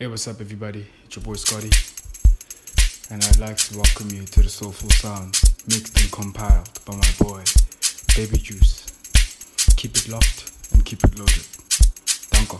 Hey, what's up, everybody? It's your boy Scotty, and I'd like to welcome you to the Soulful Sounds, mixed and compiled by my boy, Baby Juice. Keep it locked and keep it loaded. Danko.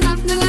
Quiero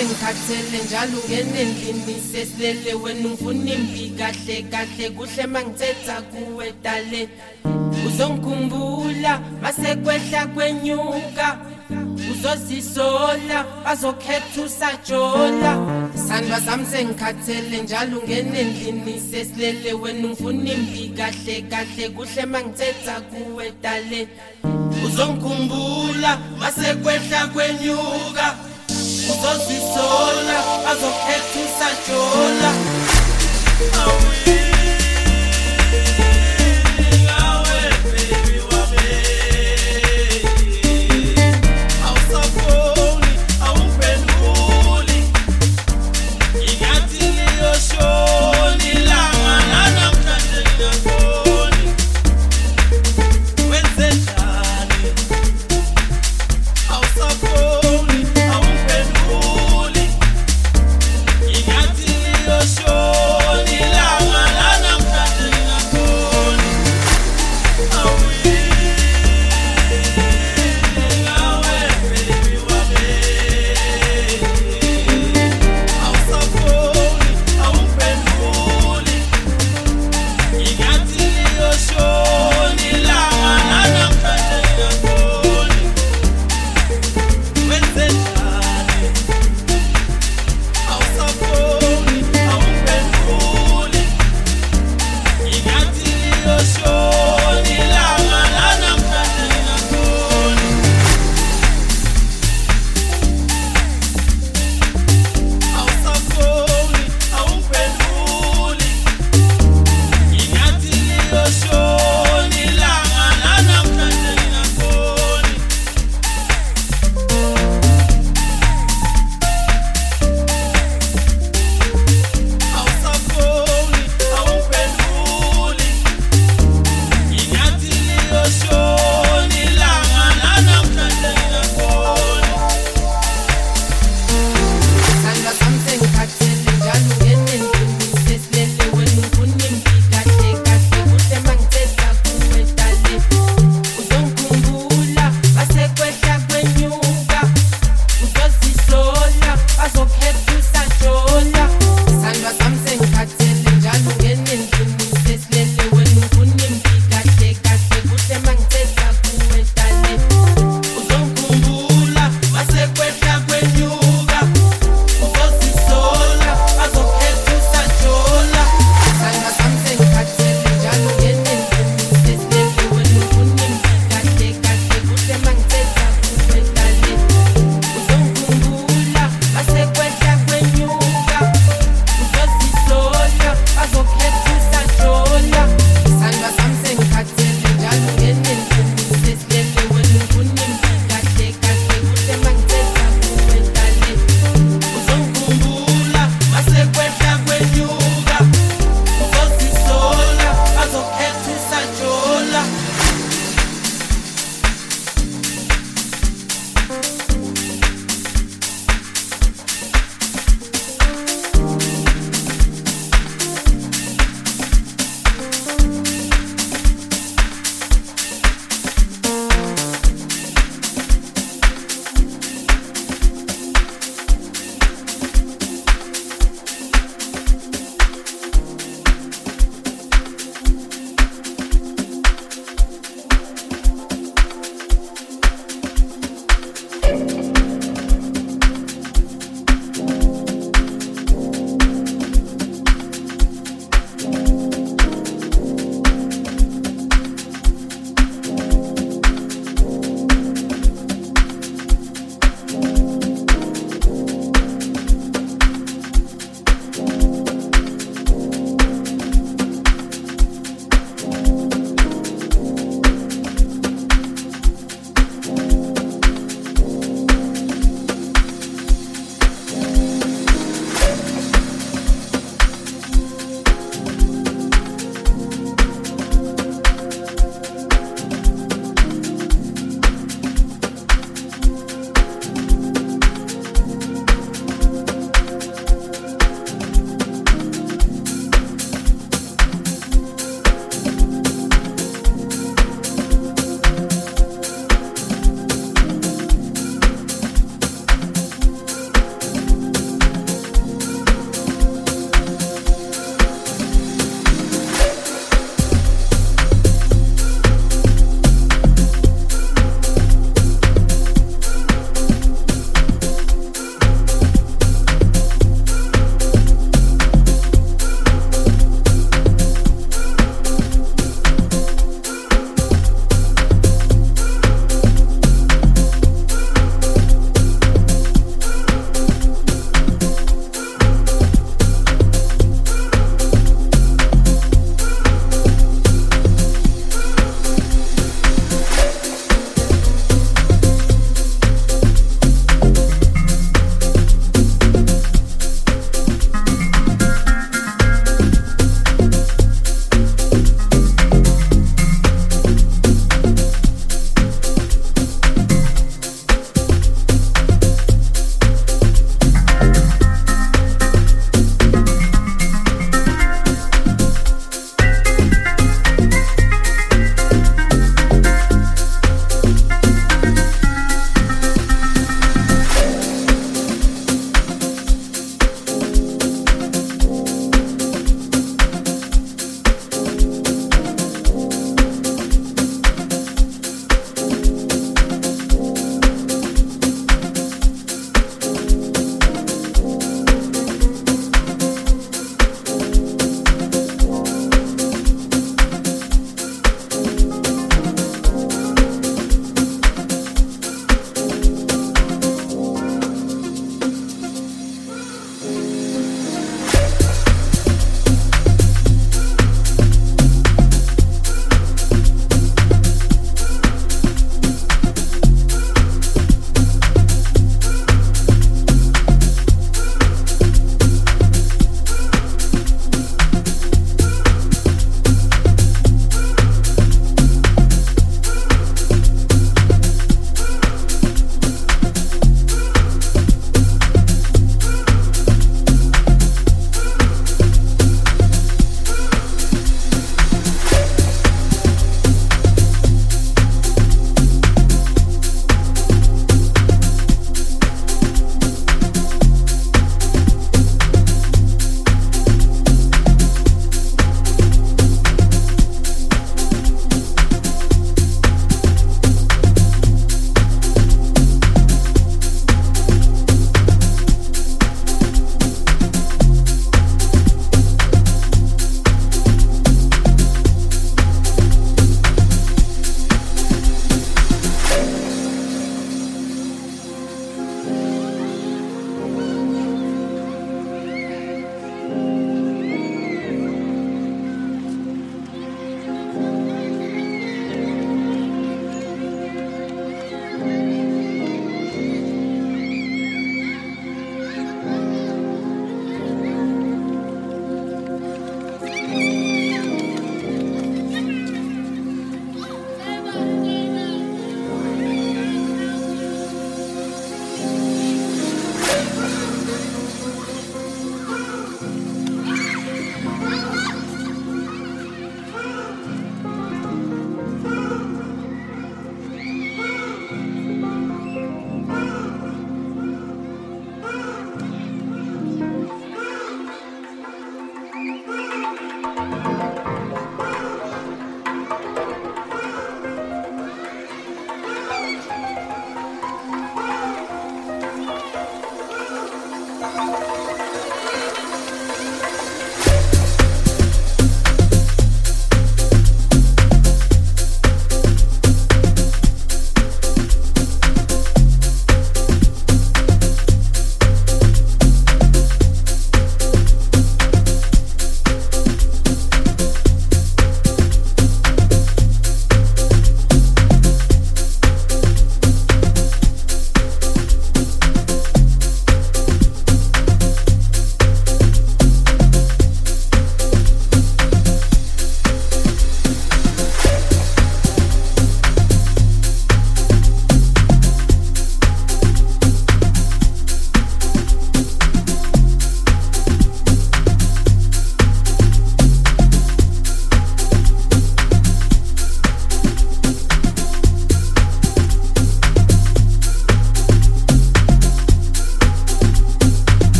sengikhathele njalo ungene endlini sesilele wena ungifuna imbi kahle kahle kuhle mangithetha kuwe dale. Uzongikhumbula masekwehla kwenyuka uzozisola bazokhetha usajola. Sandwa sami sengikhathele njalo ungene endlini sesilele wena ungifuna imbi kahle kahle kuhle mangithetha kuwe dale. Uzongikhumbula masekwehla kwenyuka uzozisola azokhethisa jola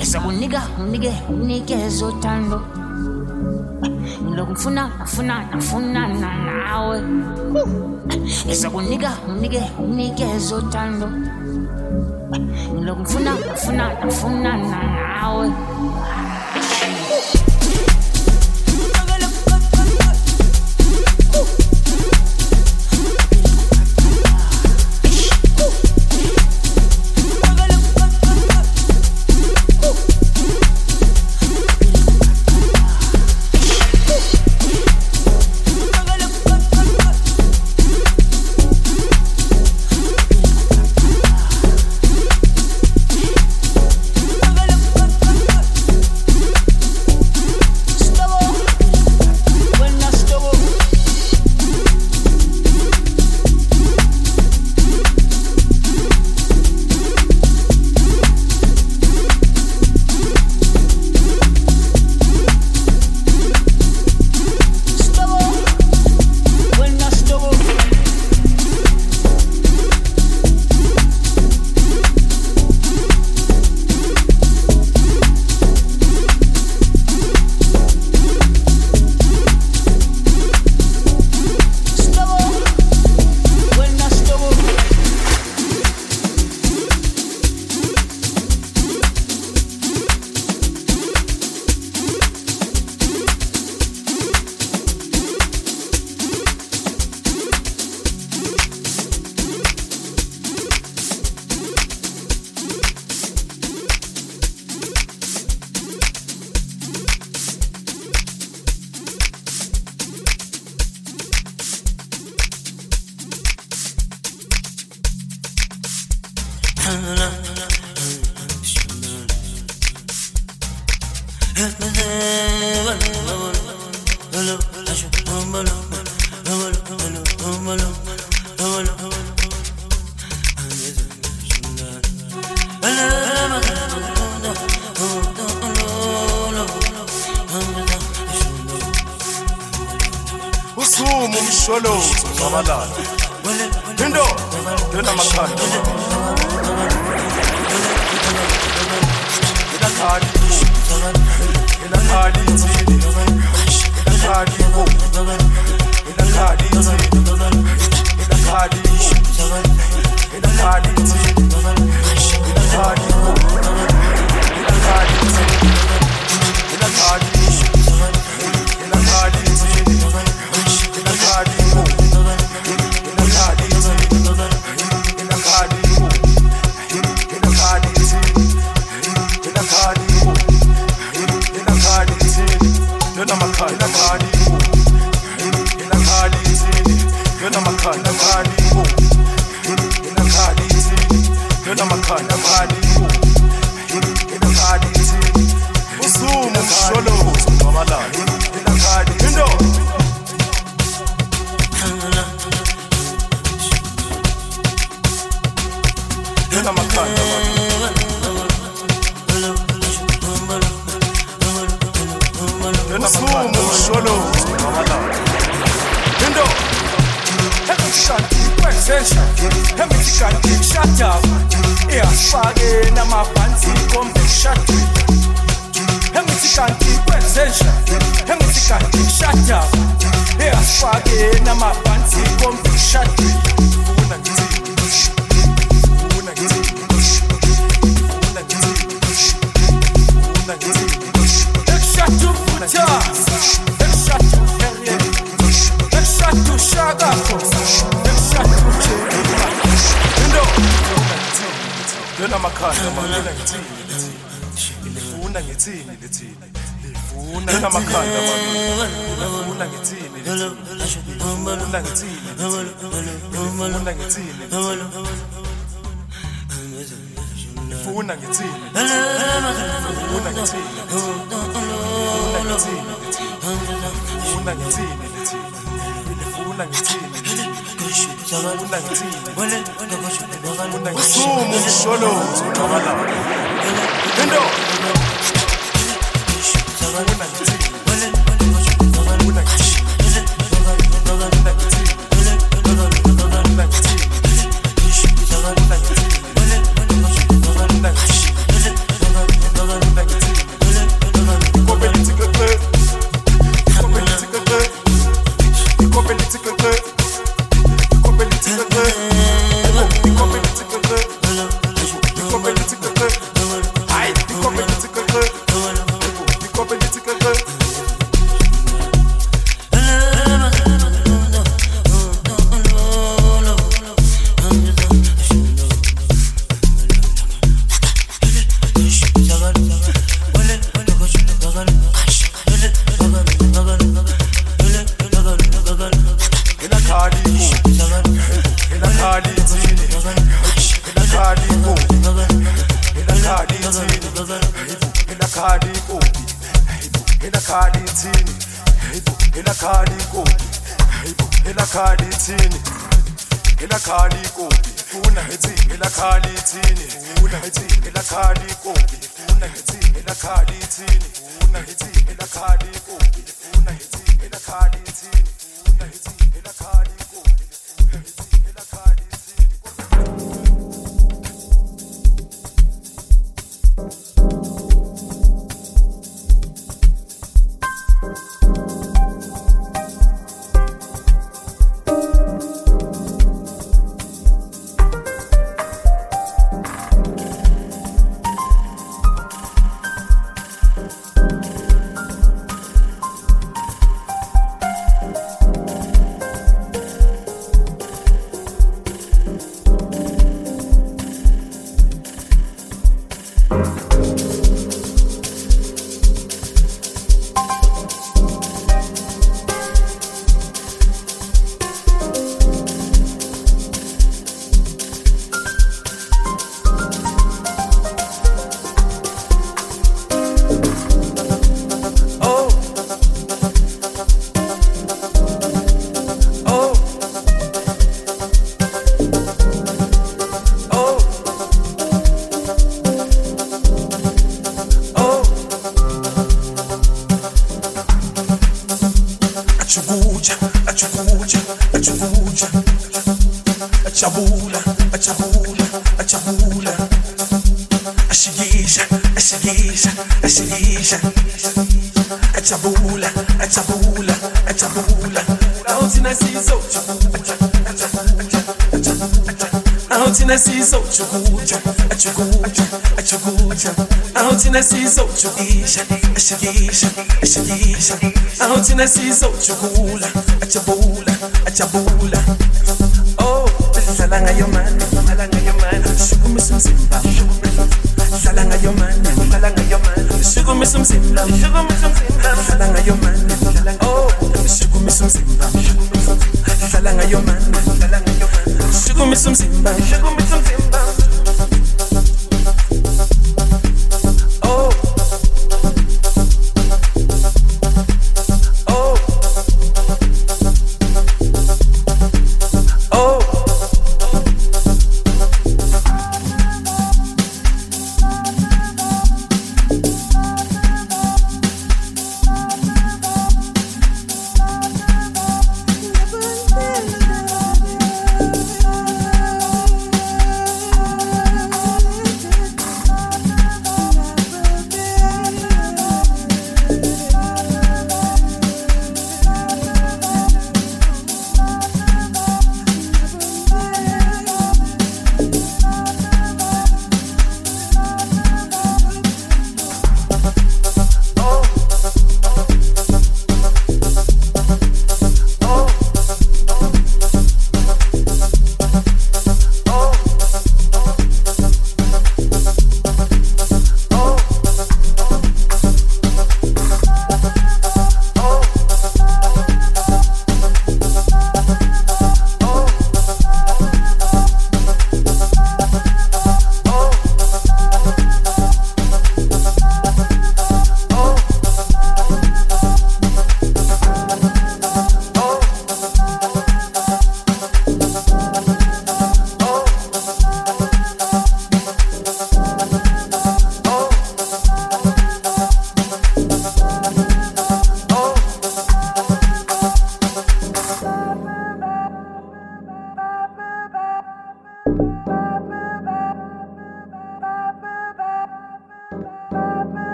ezakunika unike unikeze uthando lokufuna afuna nafunana nawe ezakunika unike unikeze uthando lokufuna afuna na nawe You're not my kind of body. ngithini nithini nifuna ngithini? Nifuna ngithini? Usuma umsholozi uthokalapho into شديشة شديشة شديشة أو تنسي زوج قولة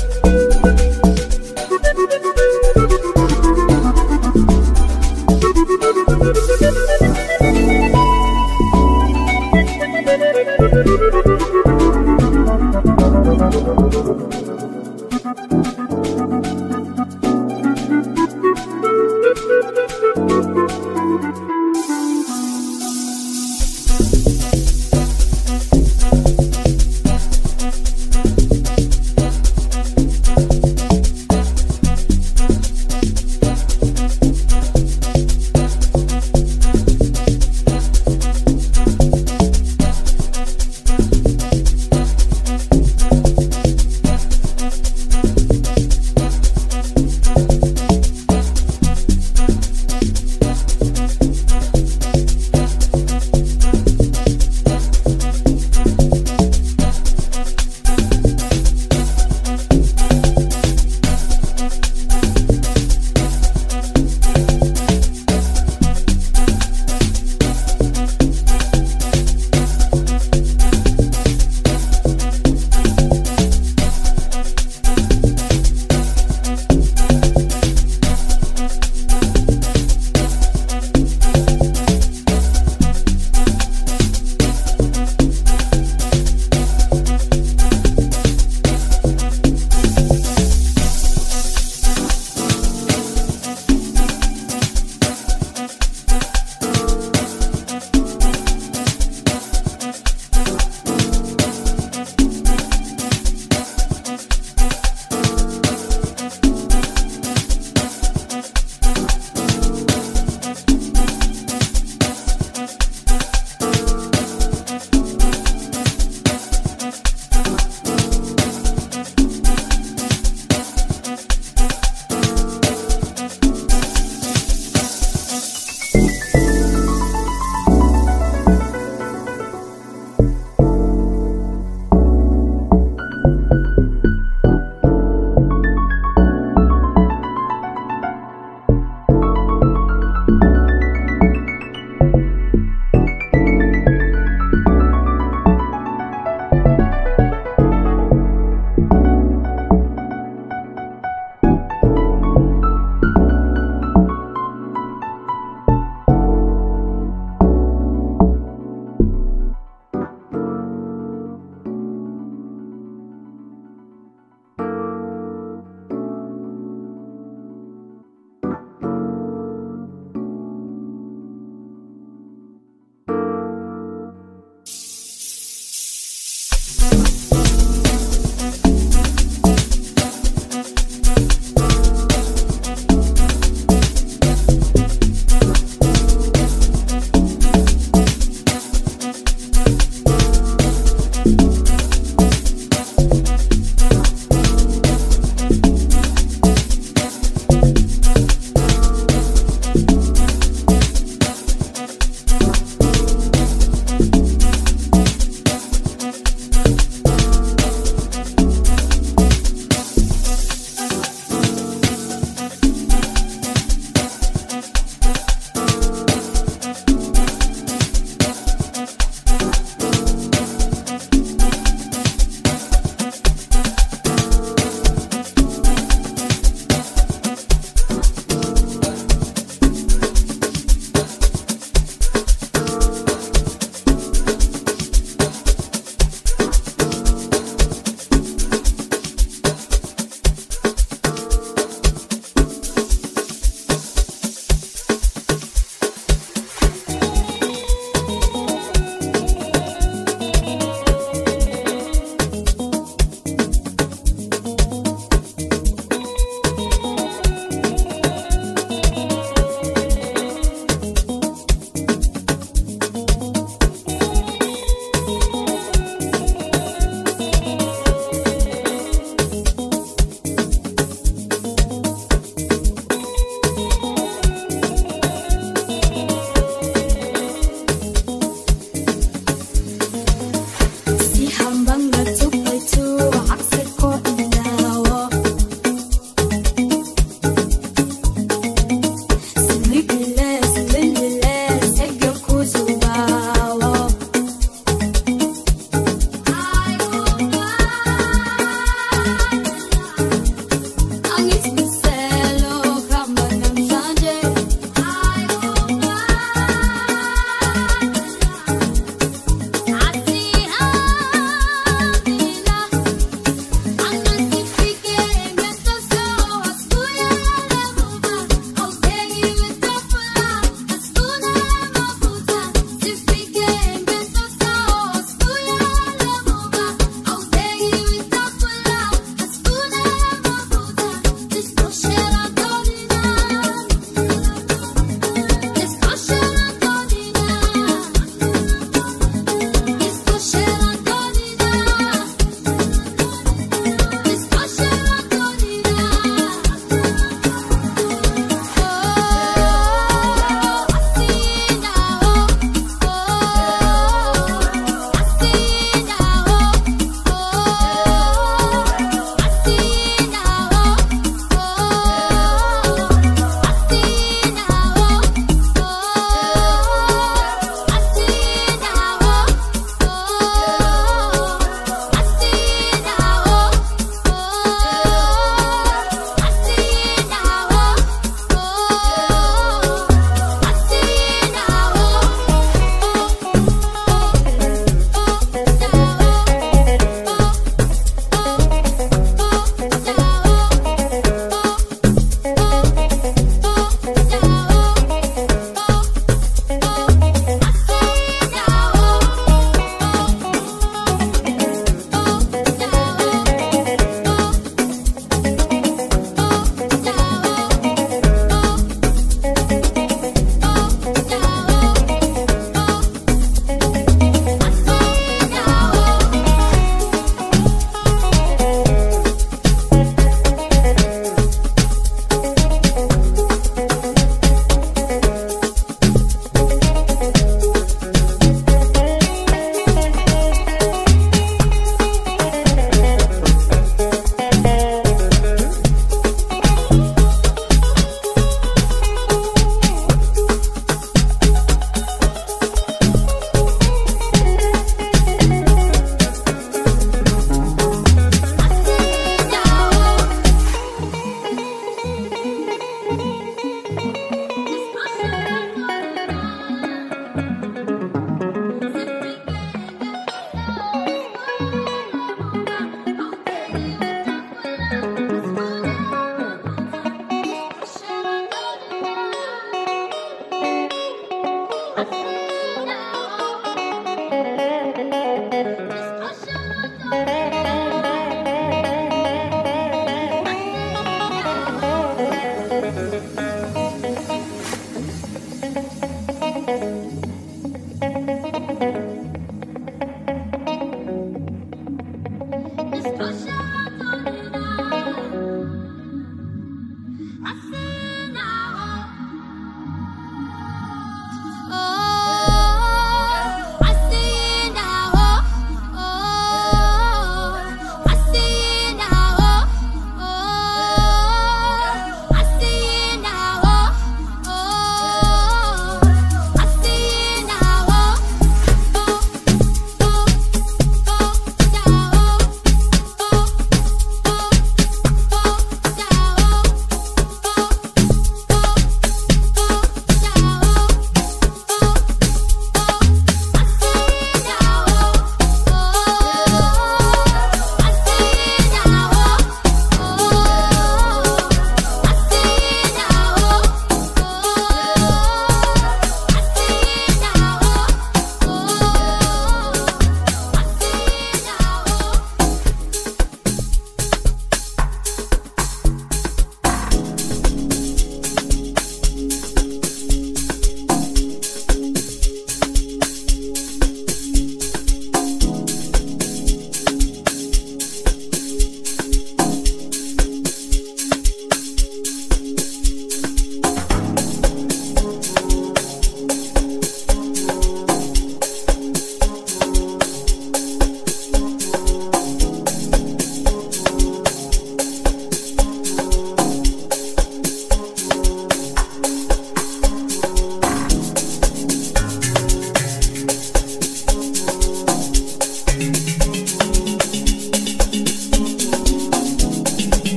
it.